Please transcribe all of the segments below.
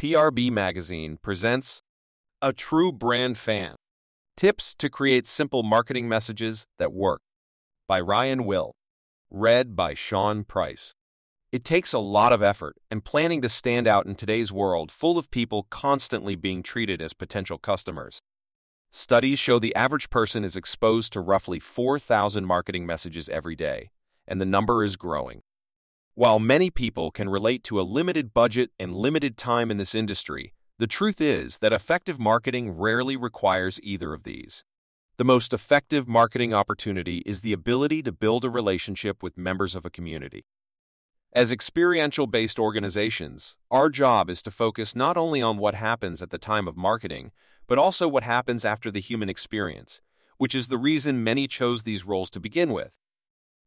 PRB Magazine presents A True Brand Fan Tips to Create Simple Marketing Messages That Work by Ryan Wille. Read by Sean Price. It takes a lot of effort and planning to stand out in today's world full of people constantly being treated as potential customers. Studies show the average person is exposed to roughly 4,000 marketing messages every day, and the number is growing. While many people can relate to a limited budget and limited time in this industry, the truth is that effective marketing rarely requires either of these. The most effective marketing opportunity is the ability to build a relationship with members of a community. As experiential based organizations, our job is to focus not only on what happens at the time of marketing, but also what happens after the human experience, which is the reason many chose these roles to begin with.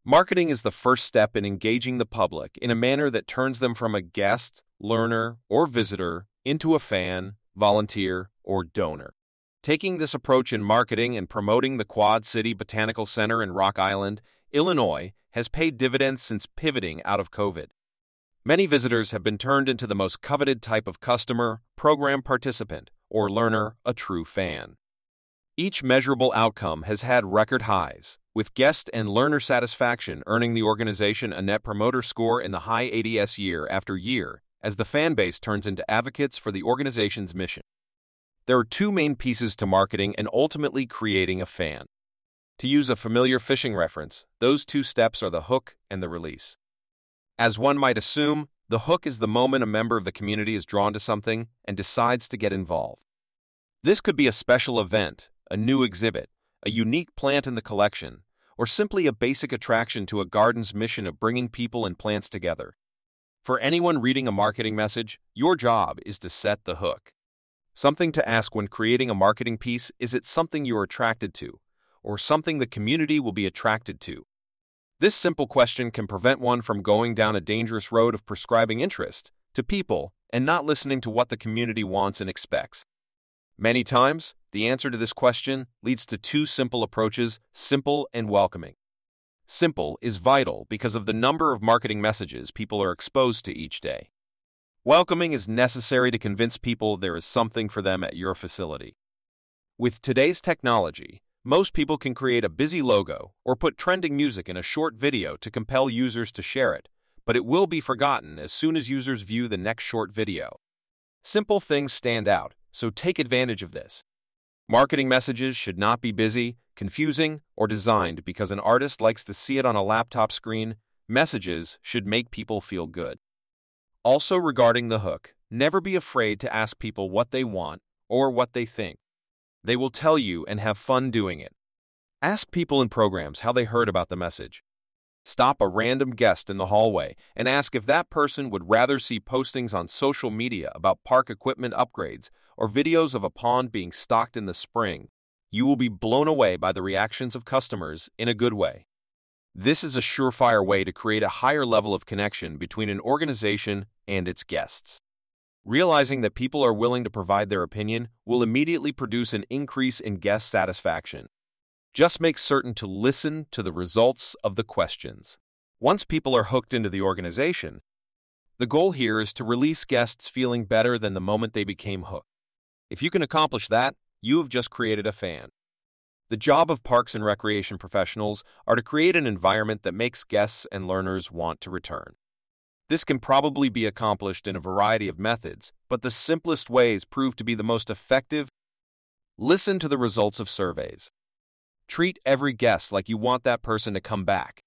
Marketing is the first step in engaging the public in a manner that turns them from a guest, learner, or visitor into a fan, volunteer, or donor. Taking this approach in marketing and promoting the Quad City Botanical Center in Rock Island, Illinois, has paid dividends since pivoting out of COVID. Many visitors have been turned into the most coveted type of customer, program participant, or learner, a true fan. Each measurable outcome has had record highs, with guest and learner satisfaction earning the organization a net promoter score in the high 80s year after year as the fan base turns into advocates for the organization's mission. There are two main pieces to marketing and ultimately creating a fan. To use a familiar fishing reference, those two steps are the hook and the release. As one might assume, the hook is the moment a member of the community is drawn to something and decides to get involved. This could be a special event, a new exhibit, a unique plant in the collection, or simply a basic attraction to a garden's mission of bringing people and plants together. For anyone reading a marketing message, your job is to set the hook. Something to ask when creating a marketing piece is it something you're attracted to, or something the community will be attracted to? This simple question can prevent one from going down a dangerous road of prescribing interest to people and not listening to what the community wants and expects. Many times, the answer to this question leads to two simple approaches simple and welcoming. Simple is vital because of the number of marketing messages people are exposed to each day. Welcoming is necessary to convince people there is something for them at your facility. With today's technology, most people can create a busy logo or put trending music in a short video to compel users to share it, but it will be forgotten as soon as users view the next short video. Simple things stand out, so take advantage of this. Marketing messages should not be busy, confusing, or designed because an artist likes to see it on a laptop screen. Messages should make people feel good. Also, regarding the hook, never be afraid to ask people what they want or what they think. They will tell you and have fun doing it. Ask people in programs how they heard about the message. Stop a random guest in the hallway and ask if that person would rather see postings on social media about park equipment upgrades or videos of a pond being stocked in the spring. You will be blown away by the reactions of customers in a good way. This is a surefire way to create a higher level of connection between an organization and its guests. Realizing that people are willing to provide their opinion will immediately produce an increase in guest satisfaction. Just make certain to listen to the results of the questions. Once people are hooked into the organization, the goal here is to release guests feeling better than the moment they became hooked. If you can accomplish that, you have just created a fan. The job of parks and recreation professionals are to create an environment that makes guests and learners want to return. This can probably be accomplished in a variety of methods, but the simplest ways prove to be the most effective. Listen to the results of surveys. Treat every guest like you want that person to come back.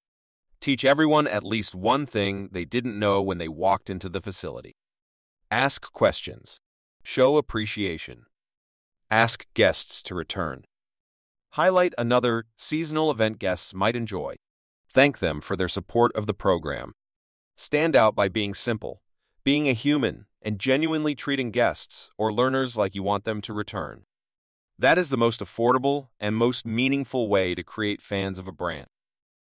Teach everyone at least one thing they didn't know when they walked into the facility. Ask questions. Show appreciation. Ask guests to return. Highlight another seasonal event guests might enjoy. Thank them for their support of the program. Stand out by being simple, being a human, and genuinely treating guests or learners like you want them to return. That is the most affordable and most meaningful way to create fans of a brand.